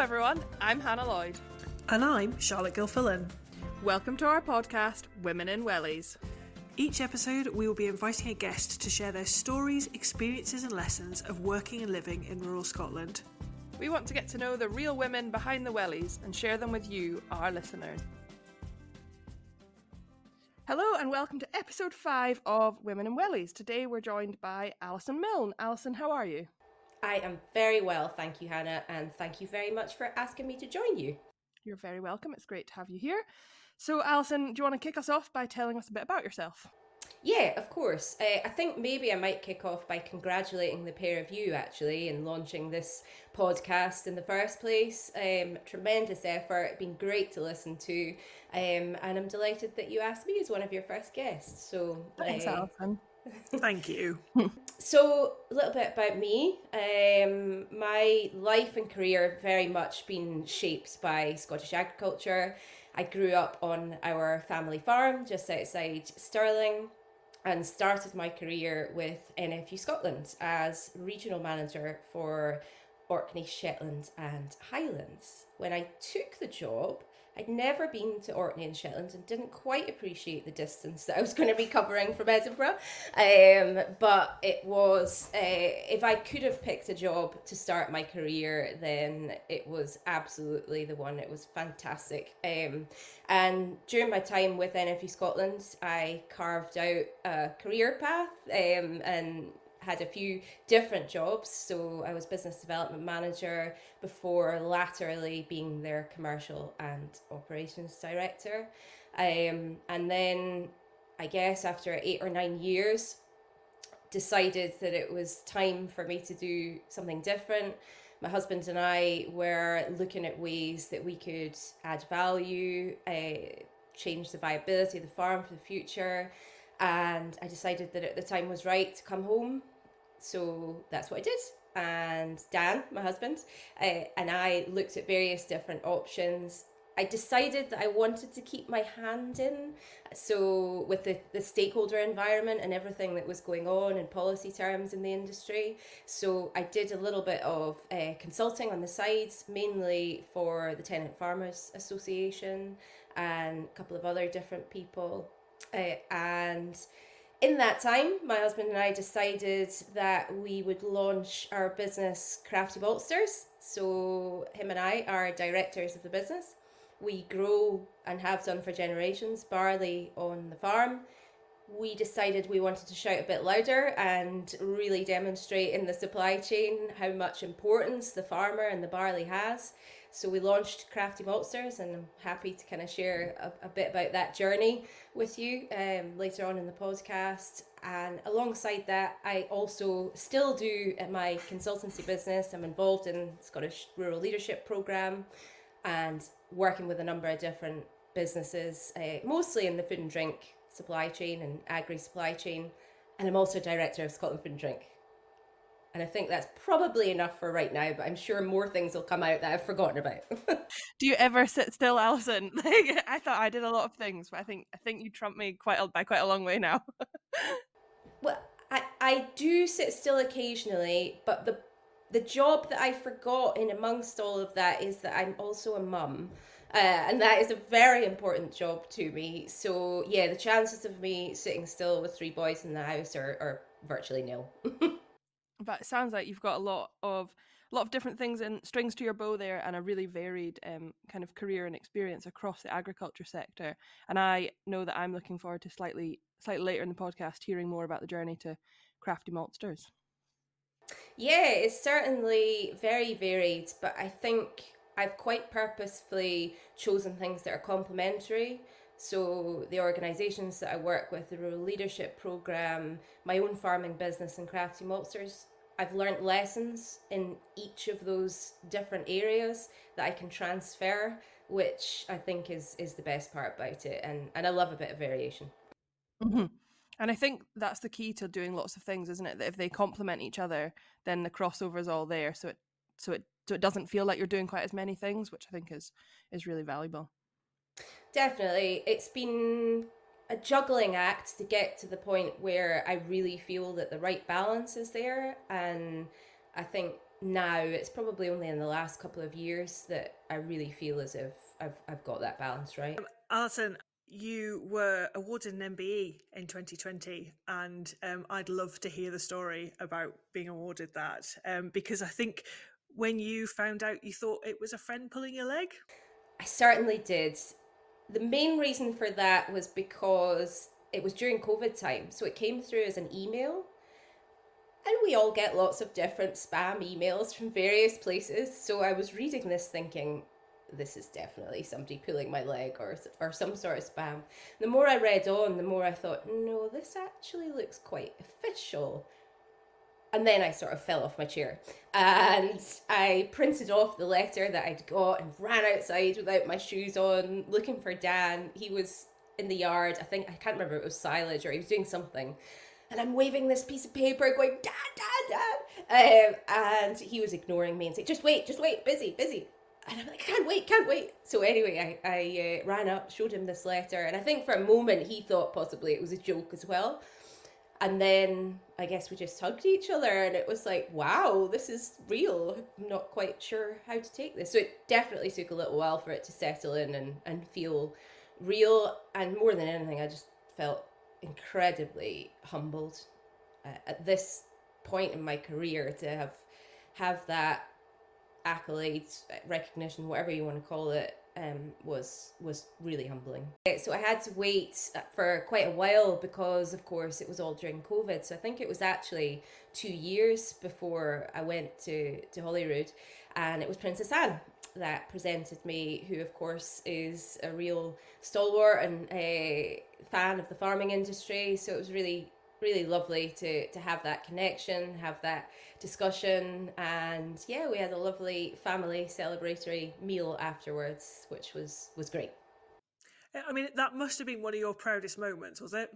everyone. I'm Hannah Lloyd. And I'm Charlotte Gilfillan. Welcome to our podcast, Women in Wellies. Each episode, we will be inviting a guest to share their stories, experiences, and lessons of working and living in rural Scotland. We want to get to know the real women behind the wellies and share them with you, our listeners. Hello and welcome to episode five of Women in Wellies. Today we're joined by Alison Milne. Alison, how are you? I am very well, thank you, Hannah, and thank you very much for asking me to join you. You're very welcome. It's great to have you here. So, Alison, do you want to kick us off by telling us a bit about yourself? Yeah, of course. Uh, I think maybe I might kick off by congratulating the pair of you actually in launching this podcast in the first place. Um, tremendous effort, it's been great to listen to, um, and I'm delighted that you asked me as one of your first guests. So thanks, uh, Alison. Thank you. so, a little bit about me. Um, my life and career have very much been shaped by Scottish agriculture. I grew up on our family farm just outside Stirling and started my career with NFU Scotland as regional manager for Orkney, Shetland, and Highlands. When I took the job, I'd never been to Orkney and Shetland and didn't quite appreciate the distance that I was going to be covering from Edinburgh. Um, but it was, uh, if I could have picked a job to start my career, then it was absolutely the one. It was fantastic. Um, and during my time with NFU Scotland, I carved out a career path um, and had a few different jobs. So I was business development manager before laterally being their commercial and operations director. Um, and then I guess after eight or nine years, decided that it was time for me to do something different. My husband and I were looking at ways that we could add value, uh, change the viability of the farm for the future and I decided that at the time was right to come home so that's what I did. And Dan, my husband, uh, and I looked at various different options. I decided that I wanted to keep my hand in. So, with the, the stakeholder environment and everything that was going on in policy terms in the industry. So, I did a little bit of uh, consulting on the sides, mainly for the Tenant Farmers Association and a couple of other different people. Uh, and in that time, my husband and I decided that we would launch our business, Crafty Maltsters. So, him and I are directors of the business. We grow and have done for generations barley on the farm. We decided we wanted to shout a bit louder and really demonstrate in the supply chain how much importance the farmer and the barley has. So we launched Crafty Maltsters, and I'm happy to kind of share a, a bit about that journey with you um, later on in the podcast. And alongside that, I also still do at my consultancy business. I'm involved in Scottish Rural Leadership Programme and working with a number of different businesses, uh, mostly in the food and drink supply chain and agri supply chain. And I'm also director of Scotland Food and Drink, and I think that's probably enough for right now, but I'm sure more things will come out that I've forgotten about. Do you ever sit still, Alison? Like I thought I did a lot of things, but I think I think you trump me quite a, by quite a long way now. well, I, I do sit still occasionally, but the the job that I forgot in amongst all of that is that I'm also a mum. Uh, and that is a very important job to me. So yeah, the chances of me sitting still with three boys in the house are, are virtually nil. But it sounds like you've got a lot of a lot of different things and strings to your bow there and a really varied um, kind of career and experience across the agriculture sector. And i know that i'm looking forward to slightly slightly later in the podcast hearing more about the journey to crafty maltsters. Yeah it's certainly very varied but i think i've quite purposefully chosen things that are complementary so, the organisations that I work with, the Rural Leadership Programme, my own farming business, and Crafty Maltsters, I've learnt lessons in each of those different areas that I can transfer, which I think is is the best part about it, and and I love a bit of variation. Mm-hmm. And I think that's the key to doing lots of things, isn't it? That if they complement each other, then the crossover is all there. So it so it so it doesn't feel like you're doing quite as many things, which I think is is really valuable. Definitely. It's been a juggling act to get to the point where I really feel that the right balance is there. And I think now. It's probably only in the last couple of years that I really feel as if I've I've got that balance right. Um, Alison, you were awarded an MBE in 2020, and um, I'd love to hear the story about being awarded that um, because I think when you found out, you thought it was a friend pulling your leg. I certainly did. The main reason for that was because it was during COVID time, so it came through as an email. And we all get lots of different spam emails from various places. So I was reading this thinking, this is definitely somebody pulling my leg or or some sort of spam. The more I read on, the more I thought, no, this actually looks quite official. And then I sort of fell off my chair and I printed off the letter that I'd got and ran outside without my shoes on, looking for Dan. He was in the yard. I think I can't remember it was silage or he was doing something. And I'm waving this piece of paper, going, Dad, Dad, Dad. Um, and he was ignoring me and saying, Just wait, just wait, busy, busy and I'm like, can't wait, can't wait. So anyway, I, I uh, ran up, showed him this letter, and I think for a moment he thought possibly it was a joke as well. And then I guess we just hugged each other, and it was like, wow, this is real. I'm not quite sure how to take this. So it definitely took a little while for it to settle in and, and feel real. And more than anything, I just felt incredibly humbled uh, at this point in my career to have have that accolades, recognition, whatever you want to call it, um, was was really humbling. So I had to wait for quite a while because, of course, it was all during COVID. So I think it was actually two years before I went to to Holyrood, and it was Princess Anne that presented me, who of course is a real stalwart and a fan of the farming industry. So it was really really lovely to to have that connection, have that discussion, and yeah, we had a lovely family celebratory meal afterwards, which was was great. Eh, I mean, that must have been one of your proudest moments, was it?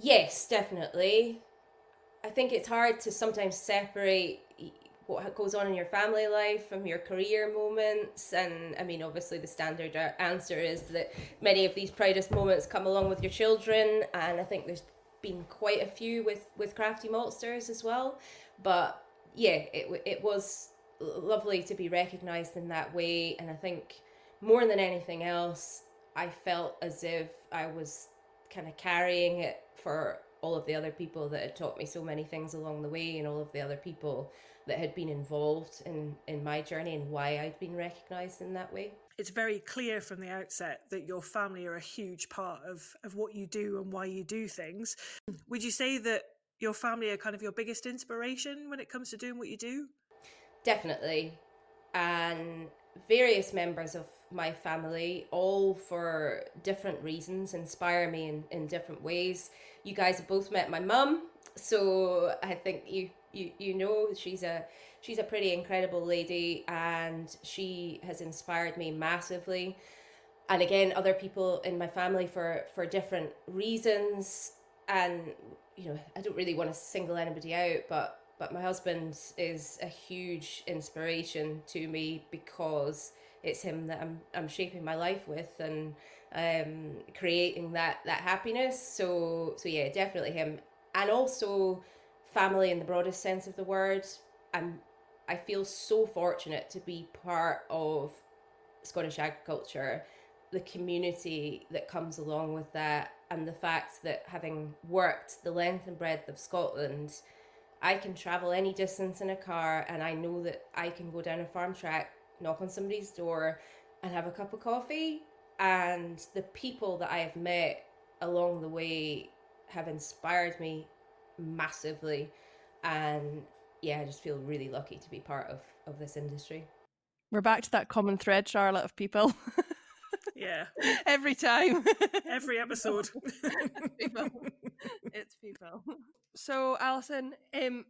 Yes, definitely. I think it's hard to sometimes separate what goes on in your family life from your career moments and i mean obviously the standard uh, answer is that many of these proudest moments come along with your children and i think there's been quite a few with with crafty maltsters as well. But yeah it, it was lovely to be recognized in that way. And i think more than anything else i felt as if i was kind of carrying it for all of the other people that had taught me so many things along the way and all of the other people that had been involved in in my journey and why I'd been recognized in that way it's very clear from the outset that your family are a huge part of, of what you do and why you do things. Would you say that your family are kind of your biggest inspiration when it comes to doing what you do? Definitely. And various members of my family, all for different reasons, inspire me in, in different ways. You guys have both met my mum, so I think you you you know she's a she's a pretty incredible lady and she has inspired me massively and again other people in my family for for different reasons and you know i don't really want to single anybody out but but my husband is a huge inspiration to me because it's him that i'm i'm shaping my life with and um creating that that happiness. So so yeah definitely him. And also family in the broadest sense of the word. I'm I feel so fortunate to be part of Scottish agriculture, the community that comes along with that, and the fact that having worked the length and breadth of Scotland, I can travel any distance in a car and I know that I can go down a farm track, knock on somebody's door, and have a cup of coffee. And the people that I have met along the way have inspired me massively. And yeah, I just feel really lucky to be part of of this industry. We're back to that common thread, Charlotte, of people. Yeah. Every time. Every episode. people. It's people. So Alison, um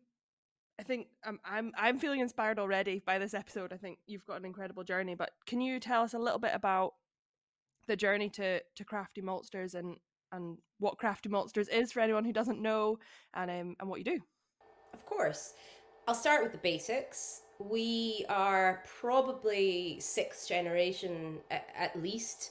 I think I'm I'm I'm feeling inspired already by this episode. I think you've got an incredible journey, but can you tell us a little bit about the journey to to Crafty Maltsters and and what Crafty Maltsters is for anyone who doesn't know and um and what you do? Of course. I'll start with the basics. We are probably sixth generation at, at least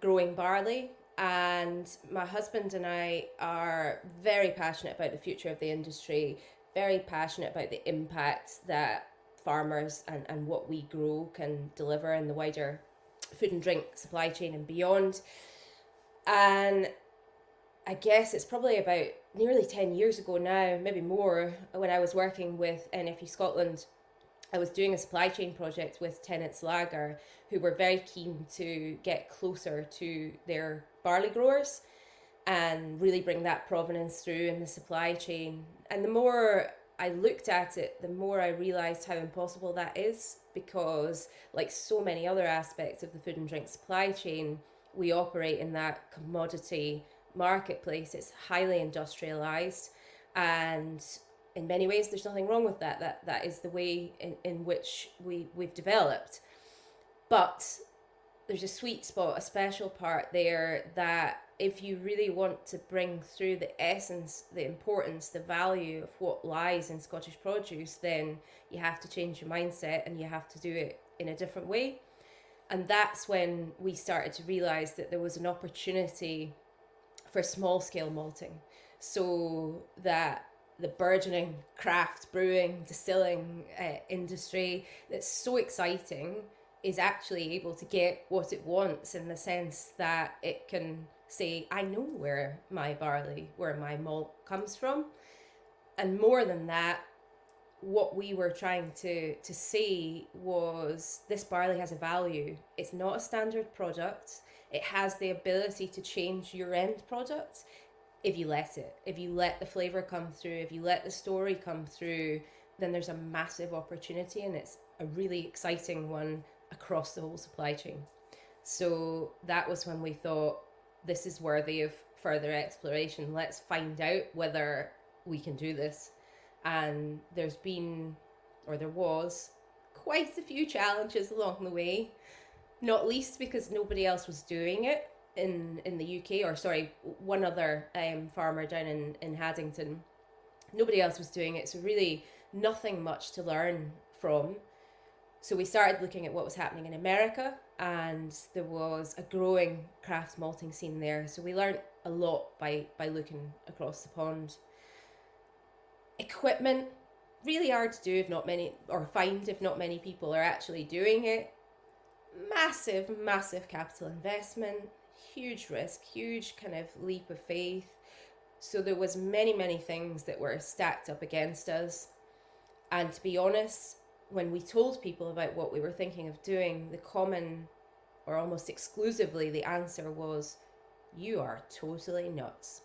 growing barley, and my husband and I are very passionate about the future of the industry, very passionate about the impact that farmers and, and what we grow can deliver in the wider food and drink supply chain and beyond. And I guess it's probably about nearly 10 years ago now, maybe more, when I was working with NFU Scotland. I was doing a supply chain project with Tennent's Lager, who were very keen to get closer to their barley growers and really bring that provenance through in the supply chain. And the more I looked at it, the more I realized how impossible that is because, like so many other aspects of the food and drink supply chain, we operate in that commodity marketplace. It's highly industrialized, and in many ways, there's nothing wrong with that. That that is the way in, in which we we've developed. But there's a sweet spot, a special part there that if you really want to bring through the essence, the importance, the value of what lies in Scottish produce, then you have to change your mindset and you have to do it in a different way. And that's when we started to realize that there was an opportunity for small scale malting. So that the burgeoning craft brewing, distilling uh, industry that's so exciting is actually able to get what it wants in the sense that it can say, I know where my barley, where my malt comes from. And more than that, what we were trying to to say was this barley has a value. It's not a standard product. It has the ability to change your end product if you let it. If you let the flavor come through, if you let the story come through, then there's a massive opportunity and it's a really exciting one across the whole supply chain. So that was when we thought this is worthy of further exploration. Let's find out whether we can do this. And there's been, or there was, quite a few challenges along the way, not least because nobody else was doing it in, in the UK, or sorry, one other um, farmer down in, in Haddington. Nobody else was doing it, so really nothing much to learn from. So we started looking at what was happening in America, and there was a growing craft malting scene there. So we learned a lot by by looking across the pond. Equipment really hard to do if not many or find if not many people are actually doing it. Massive, massive capital investment, huge risk, huge kind of leap of faith. So there was many, many things that were stacked up against us. And to be honest, when we told people about what we were thinking of doing, the common or almost exclusively the answer was, You are totally nuts.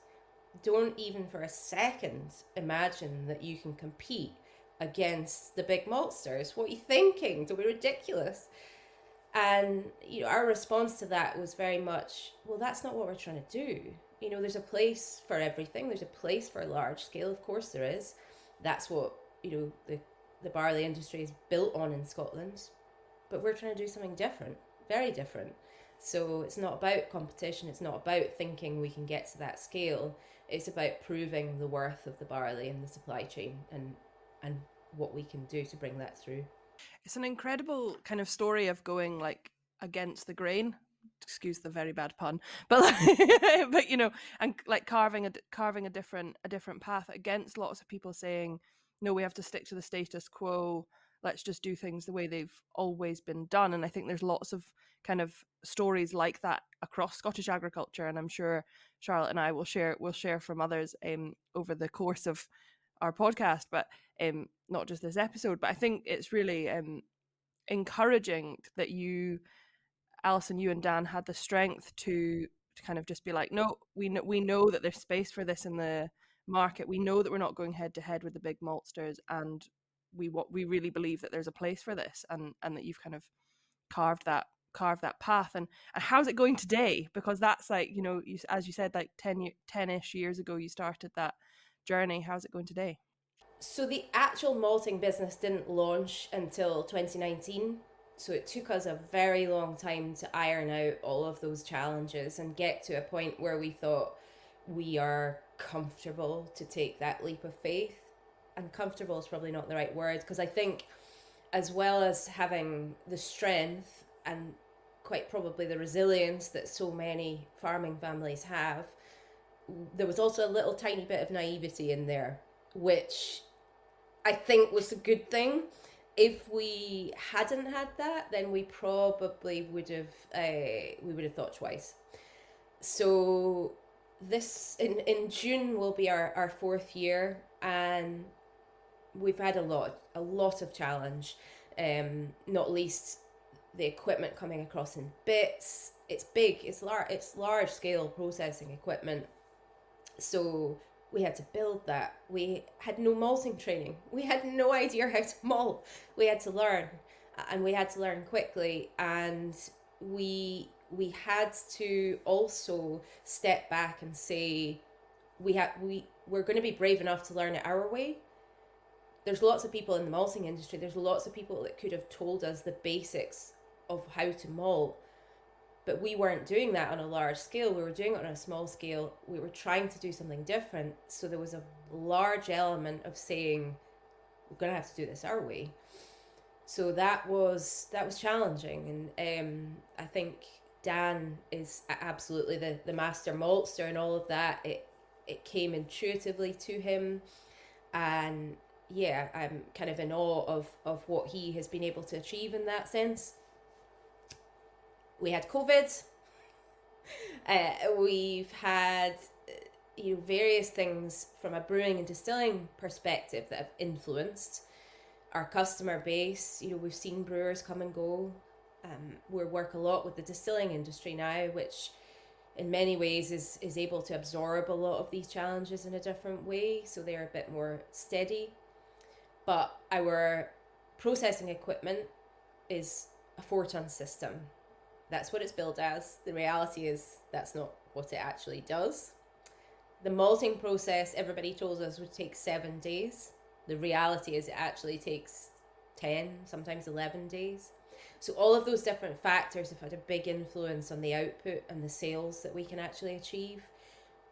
Don't even for a second imagine that you can compete against the big maltsters. What are you thinking? Don't be ridiculous. And you know, our response to that was very much, well, that's not what we're trying to do. You know, there's a place for everything. There's a place for large scale, of course there is. That's what, you know, the the barley industry is built on in Scotland, but we're trying to do something different, very different. So it's not about competition, it's not about thinking we can get to that scale. It's about proving the worth of the barley in the supply chain and and what we can do to bring that through. It's an incredible kind of story of going like against the grain. Excuse the very bad pun, but like, but you know, and like carving a carving a different a different path against lots of people saying no, we have to stick to the status quo. Let's just do things the way they've always been done. And I think there's lots of kind of stories like that across Scottish agriculture, and I'm sure Charlotte and I will share will share from others um, over the course of our podcast, but um, not just this episode. But I think it's really um, encouraging that you, Alison, you and Dan had the strength to, to kind of just be like, no, we know we know that there's space for this in the market. We know that we're not going head to head with the big maltsters, and we what we really believe that there's a place for this, and and that you've kind of carved that carved that path. And and how's it going today? Because that's like you know, you, as you said, like 10 10ish years ago, you started that journey. How's it going today? So the actual malting business didn't launch until 2019. So it took us a very long time to iron out all of those challenges and get to a point where we thought we are comfortable to take that leap of faith. And comfortable is probably not the right word because I think, as well as having the strength and quite probably the resilience that so many farming families have, there was also a little tiny bit of naivety in there, which I think was a good thing if we hadn't had that, then we probably would have uh, we would have thought twice. So this in in June will be our, our fourth year, and we've had a lot a lot of challenge. Um, not least the equipment coming across in bits. It's big. It's large. It's large scale processing equipment. So we had to build that. We had no malting training. We had no idea how to malt. We had to learn, and we had to learn quickly. And we we had to also step back and say we have we we're going to be brave enough to learn it our way. There's lots of people in the malting industry. There's lots of people that could have told us the basics of how to malt but we weren't doing that on a large scale. We were doing it on a small scale. We were trying to do something different. So there was a large element of saying we're going to have to do this our way. So that was that was challenging. And um, i think dan is absolutely the, the master maltster and all of that it it came intuitively to him and yeah i'm kind of in awe of of what he has been able to achieve in that sense we had COVID. Uh, we've had you know various things from a brewing and distilling perspective that have influenced our customer base. You know, we've seen brewers come and go. Um, we work a lot with the distilling industry now, which in many ways is is able to absorb a lot of these challenges in a different way, so they're a bit more steady. But our processing equipment is a four ton system that's what it's billed as. The reality is that's not what it actually does. The malting process, everybody told us, would take seven days. The reality is it actually takes 10, sometimes 11 days. So, all of those different factors have had a big influence on the output and the sales that we can actually achieve,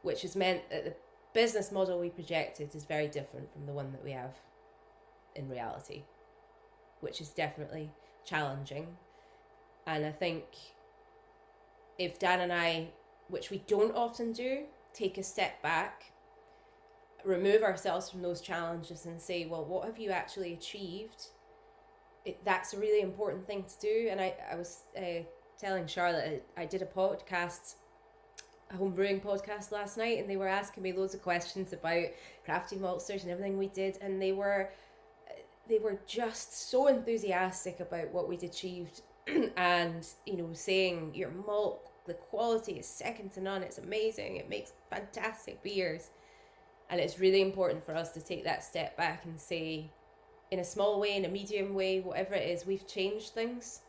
which has meant that the business model we projected is very different from the one that we have in reality, which is definitely challenging and I think if Dan and I, which we don't often do, take a step back, remove ourselves from those challenges and say, well, what have you actually achieved? It, that's a really important thing to do. And I, I was uh, telling Charlotte, I, I did a podcast a home brewing podcast last night and they were asking me loads of questions about crafty maltsters and everything we did. And they were they were just so enthusiastic about what we'd achieved. And you know saying your malt the quality is second to none it's amazing it makes fantastic beers. And it's really important for us to take that step back and say in a small way in a medium way whatever it is we've changed things.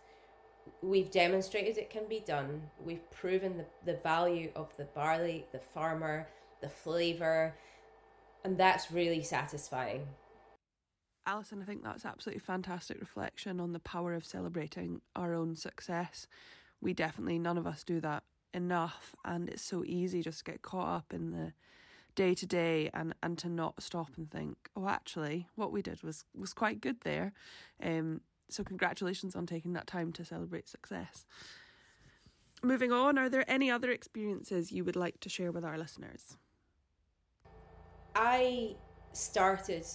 We've demonstrated it can be done. We've proven the, the value of the barley the farmer the flavor and that's really satisfying. Alison, I think that's absolutely fantastic reflection on the power of celebrating our own success. We definitely, none of us do that enough, and it's so easy just to get caught up in the day to day and and to not stop and think, oh, actually, what we did was was quite good there. Um, so congratulations on taking that time to celebrate success. Moving on, are there any other experiences you would like to share with our listeners? I started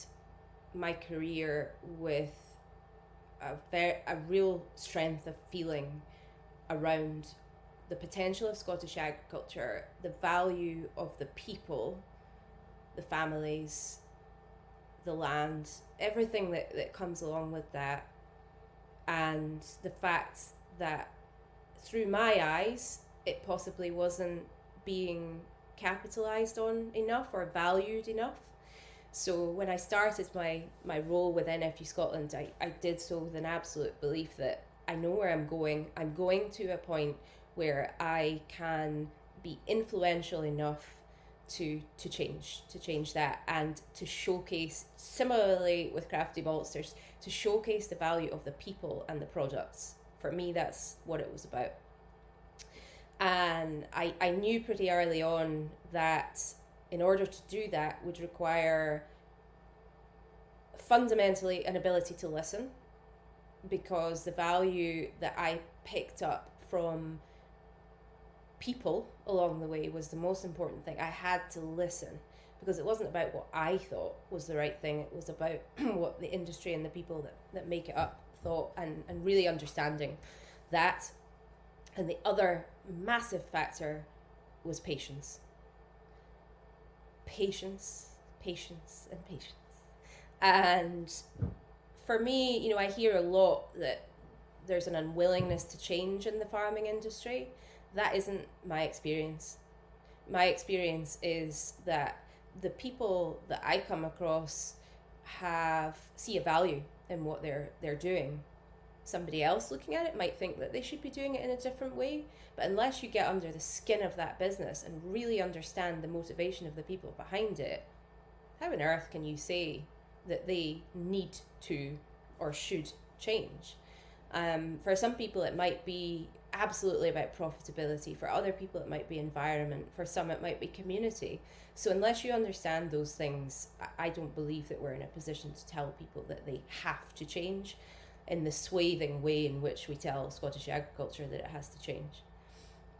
my career with a very a real strength of feeling around the potential of Scottish agriculture, the value of the people, the families, the land, everything that, that comes along with that, and the fact that through my eyes, it possibly wasn't being capitalized on enough or valued enough. So when I started my, my role with NFU Scotland, I, I did so with an absolute belief that I know where I'm going. I'm going to a point where I can be influential enough to to change to change that. And to showcase similarly with crafty maltsters to showcase the value of the people and the products. For me that's what it was about. And I, I knew pretty early on that in order to do that would require fundamentally an ability to listen because the value that I picked up from people along the way was the most important thing. I had to listen because it wasn't about what I thought was the right thing. It was about what the industry and the people that, that make it up thought and, and really understanding that. And the other massive factor was patience. Patience, patience, and patience. And for me, you know, I hear a lot that there's an unwillingness to change in the farming industry. That isn't my experience. My experience is that the people that I come across have see a value in what they're they're doing. Somebody else looking at it might think that they should be doing it in a different way, but unless you get under the skin of that business and really understand the motivation of the people behind it, how on earth can you say that they need to or should change? Um, for some people, it might be absolutely about profitability. For other people, it might be environment. For some, it might be community. So, unless you understand those things, I don't believe that we're in a position to tell people that they have to change in the swathing way in which we tell Scottish agriculture that it has to change.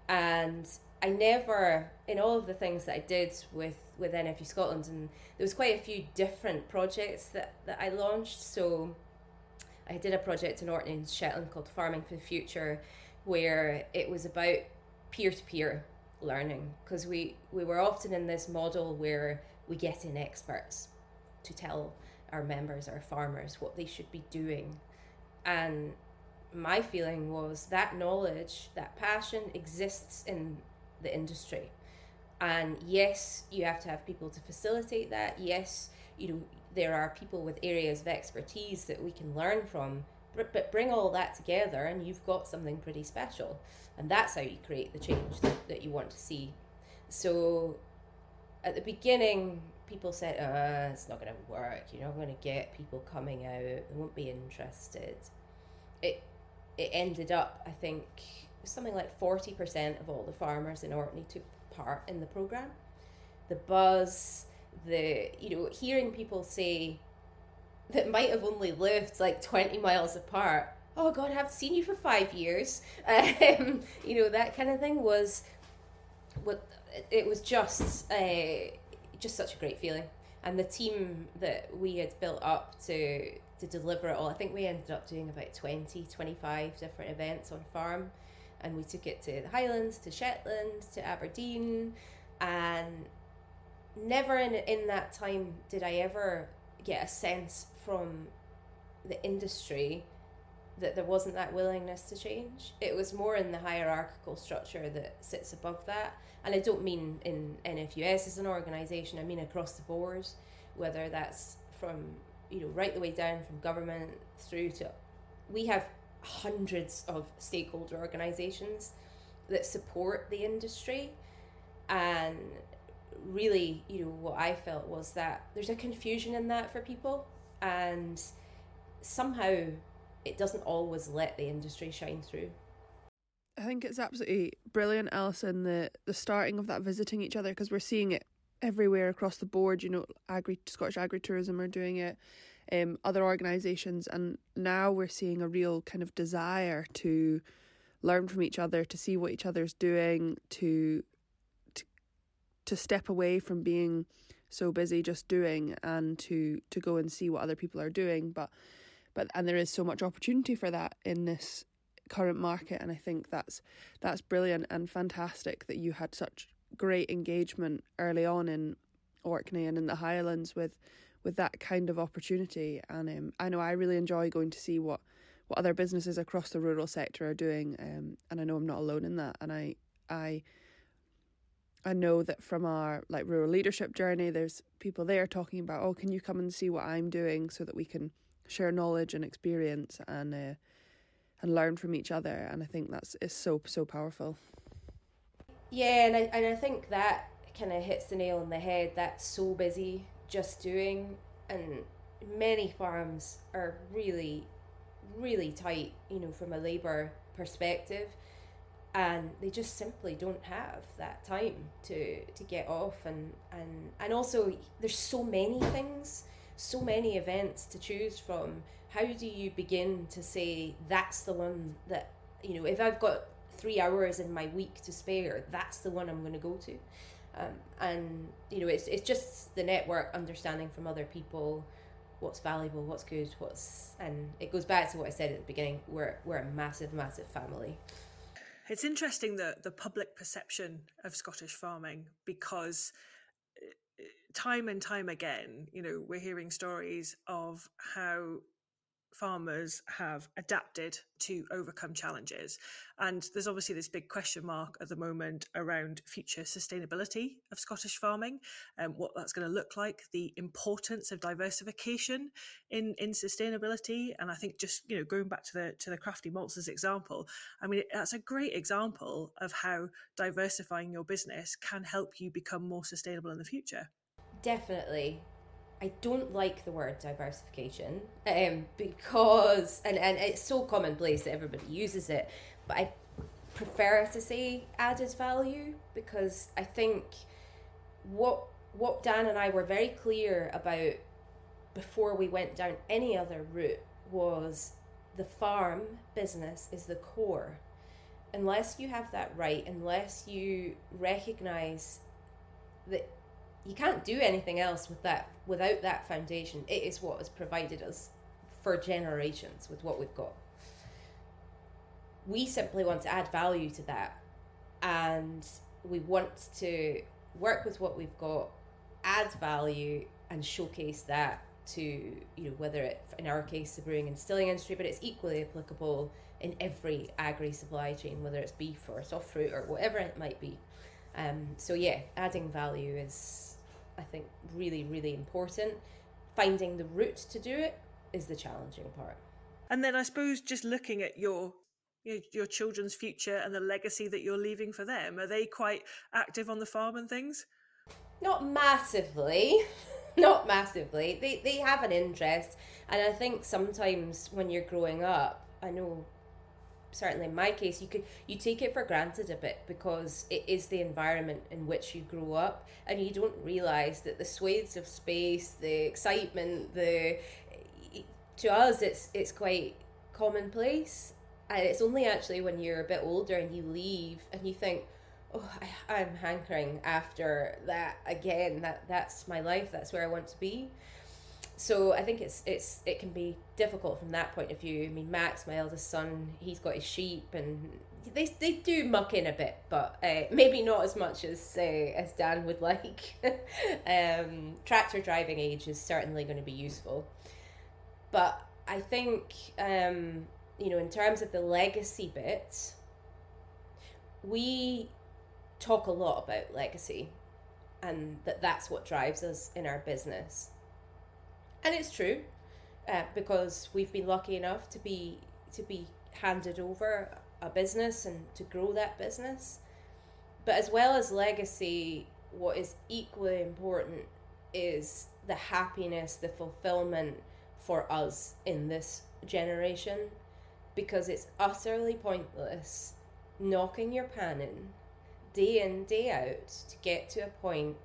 And I never, in all of the things that I did with, with NFU Scotland, and there was quite a few different projects that, that I launched. So, I did a project in Orkney and Shetland called Farming for the Future, where it was about peer to peer learning because we, we were often in this model where we get in experts to tell our members, our farmers, what they should be doing. And my feeling was that knowledge, that passion exists in the industry. And yes, you have to have people to facilitate that. Yes, you know, there are people with areas of expertise that we can learn from but bring all that together and you've got something pretty special. And that's how you create the change that, that you want to see. So at the beginning people said uh, it's not going to work. You're not going to get people coming out. They won't be interested. It it ended up i think something like 40% of all the farmers in orkney took part in the program the buzz the you know hearing people say that might have only lived like 20 miles apart. Oh god i haven't seen you for five years. Um, you know that kind of thing was what it was just uh, just such a great feeling. And the team that we had built up to to deliver it all i think we ended up doing about 20 25 different events on farm. And we took it to the highlands to shetland to aberdeen. And never in in that time did I ever get a sense from the industry that there wasn't that willingness to change. It was more in the hierarchical structure that sits above that. And I don't mean in NFUS as an organisation, I mean across the board, whether that's from, you know, right the way down from government through to we have hundreds of stakeholder organisations that support the industry and really, you know, what I felt was that there's a confusion in that for people, and somehow it doesn't always let the industry shine through. I think it's absolutely brilliant, Alison, the the starting of that visiting each other because we're seeing it everywhere across the board. You know, agri Scottish agri tourism are doing it, um, other organisations, and now we're seeing a real kind of desire to learn from each other, to see what each other's doing, to to step away from being so busy just doing and to to go and see what other people are doing. But but and there is so much opportunity for that in this current market and I think that's that's brilliant and fantastic that you had such great engagement early on in Orkney and in the Highlands with with that kind of opportunity. And um, I know I really enjoy going to see what what other businesses across the rural sector are doing um, and I know I'm not alone in that. And I I I know that from our like rural leadership journey, there's people there talking about, oh, can you come and see what I'm doing so that we can share knowledge and experience and uh, and learn from each other. And I think that's is so so powerful. Yeah, and I and I think that kind of hits the nail on the head. That's so busy just doing, and many farms are really, really tight. You know, from a labour perspective and they just simply don't have that time to to get off and and and also there's so many things so many events to choose from how do you begin to say that's the one that you know if i've got three hours in my week to spare that's the one i'm going to go to Um, and you know, it's it's just the network understanding from other people what's valuable, what's good, what's and it goes back to what I said at the beginning. We're we're a massive, massive family. It's interesting that the public perception of Scottish farming because uh, time and time again, you know, we're hearing stories of how farmers have adapted to overcome challenges. And there's obviously this big question mark at the moment around future sustainability of Scottish farming and what that's going to look like, the importance of diversification in, in sustainability. And I think just, you know, going back to the to the crafty malts example, I mean that's a great example of how diversifying your business can help you become more sustainable in the future. Definitely. I don't like the word diversification um, because, and, and it's so commonplace that everybody uses it, but I prefer to say added value because I think what what Dan and I were very clear about before we went down any other route was the farm business is the core. Unless you have that right, unless you recognize that you can't do anything else with that without that foundation. It is what has provided us for generations with what we've got. We simply want to add value to that, and we want to work with what we've got, add value, and showcase that to you know whether it in our case the brewing and distilling industry, but it's equally applicable in every agri supply chain, whether it's beef or soft fruit or whatever it might be. Um, so yeah, adding value is I think, really, really important. Finding the route to do it is the challenging part. And then I suppose just looking at your your children's future and the legacy that you're leaving for them, are they quite active on the farm and things? Not massively. Not massively. They they have an interest, and I think sometimes when you're growing up, I know certainly in my case you could you take it for granted a bit because it is the environment in which you grow up and you don't realize that the swathes of space the excitement the to us it's it's quite commonplace. And it's only actually when you're a bit older and you leave and you think oh I, i'm hankering after that again. That that's my life. That's where i want to be so I think it's it's it can be difficult from that point of view. I mean, Max, my eldest son, he's got his sheep, and they they do muck in a bit, but uh, maybe not as much as uh, as Dan would like. um, tractor driving age is certainly going to be useful, but I think um, you know in terms of the legacy bit, we talk a lot about legacy, and that that's what drives us in our business and it's true uh, because we've been lucky enough to be to be handed over a business and to grow that business. But as well as legacy what is equally important is the happiness the fulfillment for us in this generation because it's utterly pointless knocking your pan in day in day out to get to a point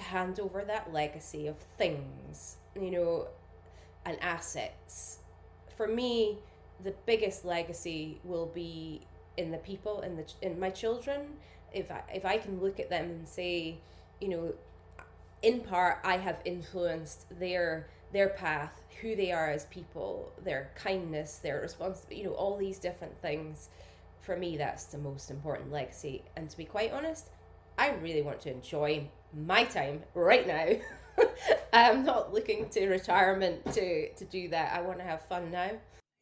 to hand over that legacy of things, you know, and assets. For me, the biggest legacy will be in the people in the in my children. If I if I can look at them and say, you know, in part I have influenced their their path, who they are as people, their kindness, their response, you know, all these different things. For me, that's the most important legacy. And to be quite honest, I really want to enjoy my time right now. I'm not looking to retirement to to do that. I want to have fun now.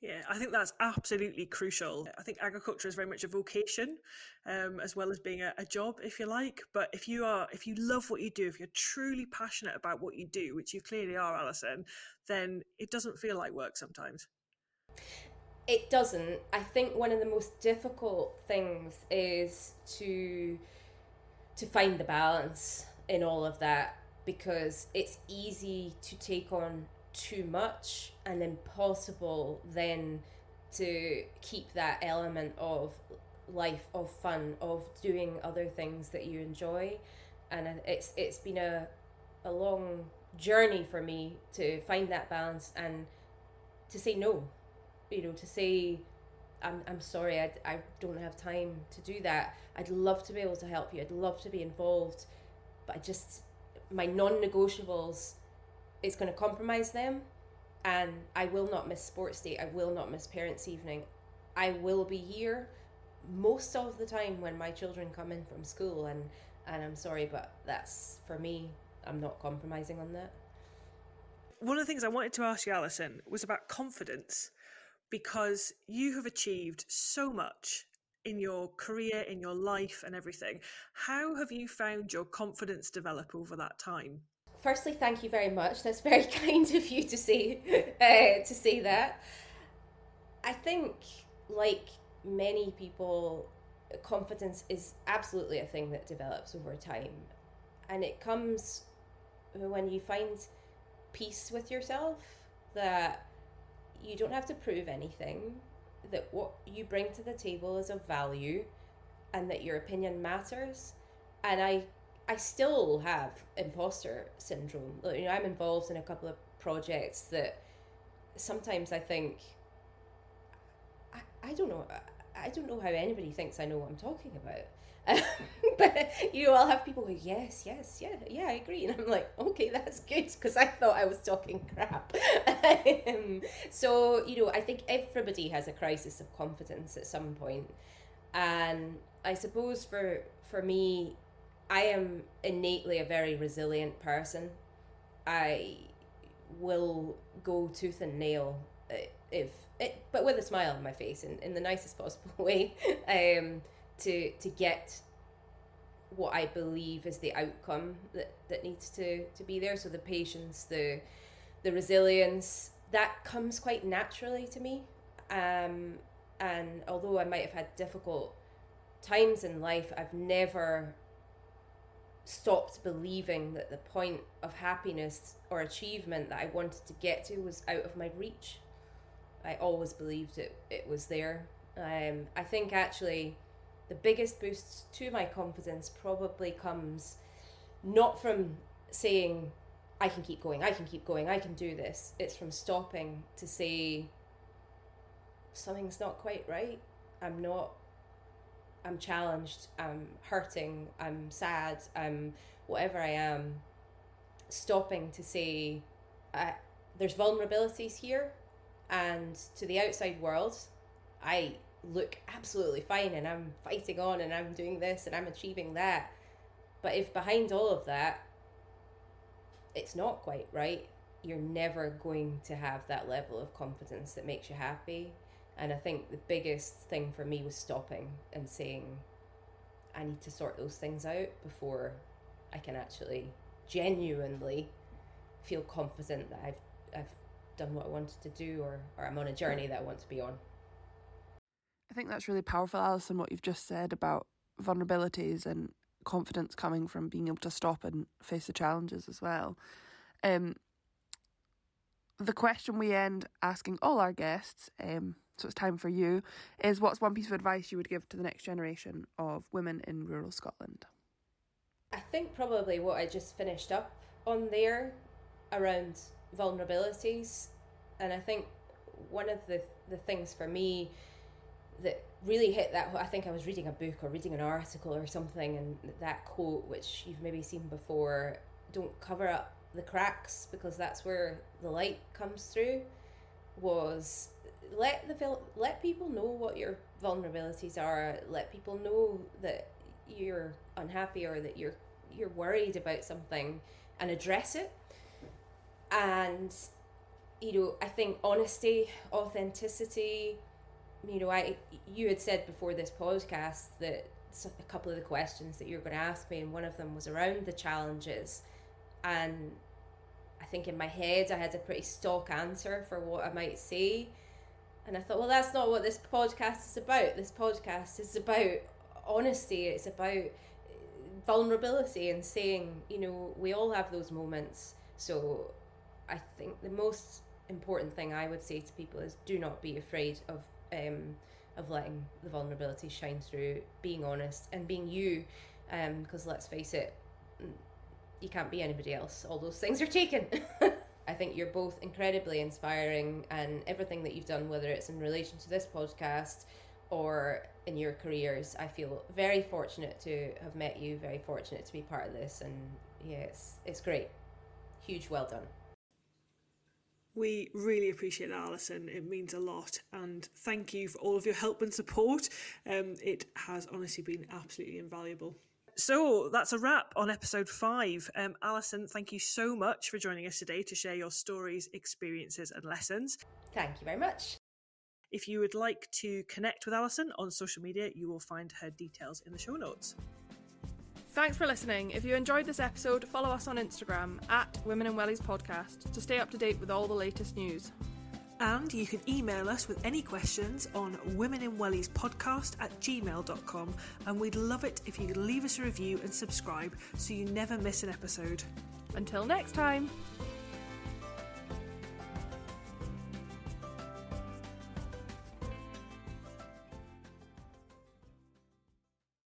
Yeah, I think that's absolutely crucial. I think agriculture is very much a vocation, um, as well as being a, a, job, if you like. But if you are, if you love what you do, if you're truly passionate about what you do, which you clearly are, Alison, then it doesn't feel like work sometimes. It doesn't. I think one of the most difficult things is to to find the balance in all of that because it's easy to take on too much and impossible then to keep that element of life of fun of doing other things that you enjoy. And it's it's been a a long journey for me to find that balance and to say no you know to say I'm, I'm sorry, I, I don't have time to do that. I'd love to be able to help you. I'd love to be involved, but I just, my non negotiables, it's going to compromise them. And I will not miss sports day. I will not miss parents' evening. I will be here most of the time when my children come in from school. And, and I'm sorry, but that's for me, I'm not compromising on that. One of the things I wanted to ask you, Alison, was about confidence because you have achieved so much in your career, in your life, and everything. How have you found your confidence develop over that time? Firstly, thank you very much. That's very kind of you to say uh, to say that. I think, like many people, confidence is absolutely a thing that develops over time, and it comes when you find peace with yourself that you don't have to prove anything, that what you bring to the table is of value and that your opinion matters. And I I still have imposter syndrome. You know, I'm involved in a couple of projects that sometimes I think I, I don't know I don't know how anybody thinks I know what I'm talking about. but you I'll have people go, yes, yes, yeah, yeah, I agree, and I'm like, okay, that's good because I thought I was talking crap. um, so you know, I think everybody has a crisis of confidence at some point, and I suppose for for me, I am innately a very resilient person. I will go tooth and nail uh, if it, but with a smile on my face in, in the nicest possible way. Um, to to get what I believe is the outcome that, that needs to, to be there. So the patience, the the resilience, that comes quite naturally to me. Um, and although I might have had difficult times in life, I've never stopped believing that the point of happiness or achievement that I wanted to get to was out of my reach. I always believed it, it was there. Um, I think actually the biggest boosts to my confidence probably comes not from saying I can keep going, I can keep going, I can do this. It's from stopping to say something's not quite right. I'm not I'm challenged, I'm hurting, I'm sad, I'm whatever I am. Stopping to say there's vulnerabilities here and to the outside world I look absolutely fine and I'm fighting on and I'm doing this and I'm achieving that. But if behind all of that, it's not quite right, you're never going to have that level of confidence that makes you happy. And I think the biggest thing for me was stopping and saying, I need to sort those things out before I can actually genuinely feel confident that I've I've done what I wanted to do or, or I'm on a journey that I want to be on. I think that's really powerful, Alison, what you've just said about vulnerabilities and confidence coming from being able to stop and face the challenges as well. Um, the question we end asking all our guests, um, so it's time for you, is what's one piece of advice you would give to the next generation of women in rural Scotland? I think probably what I just finished up on there around vulnerabilities, and I think one of the the things for me that really hit that I think I was reading a book or reading an article or something and that quote which you've maybe seen before don't cover up the cracks because that's where the light comes through was let the let people know what your vulnerabilities are. Let people know that you're unhappy or that you're you're worried about something and address it. And you know I think honesty authenticity you know, I you had said before this podcast that a couple of the questions that you were going to ask me, and one of them was around the challenges, and I think in my head I had a pretty stock answer for what I might say, and I thought, well, that's not what this podcast is about. This podcast is about honesty. It's about vulnerability and saying, you know, we all have those moments. So I think the most important thing I would say to people is do not be afraid of um, of letting the vulnerability shine through, being honest, and being you. Because um, let's face it, you can't be anybody else. All those things are taken. I think you're both incredibly inspiring, and everything that you've done, whether it's in relation to this podcast or in your careers, I feel very fortunate to have met you, very fortunate to be part of this, and yeah, it's, it's great. Huge well done. We really appreciate that, Alison. It means a lot. And thank you for all of your help and support. Um, it has honestly been absolutely invaluable. So that's a wrap on episode five. Um, Alison, thank you so much for joining us today to share your stories, experiences, and lessons. Thank you very much. If you would like to connect with Alison on social media, you will find her details in the show notes. Thanks for listening. If you enjoyed this episode, follow us on Instagram at Women in Wellies Podcast to stay up to date with all the latest news. And you can email us with any questions on womeninwelliespodcast at gmail.com. And we'd love it if you could leave us a review and subscribe so you never miss an episode. Until next time.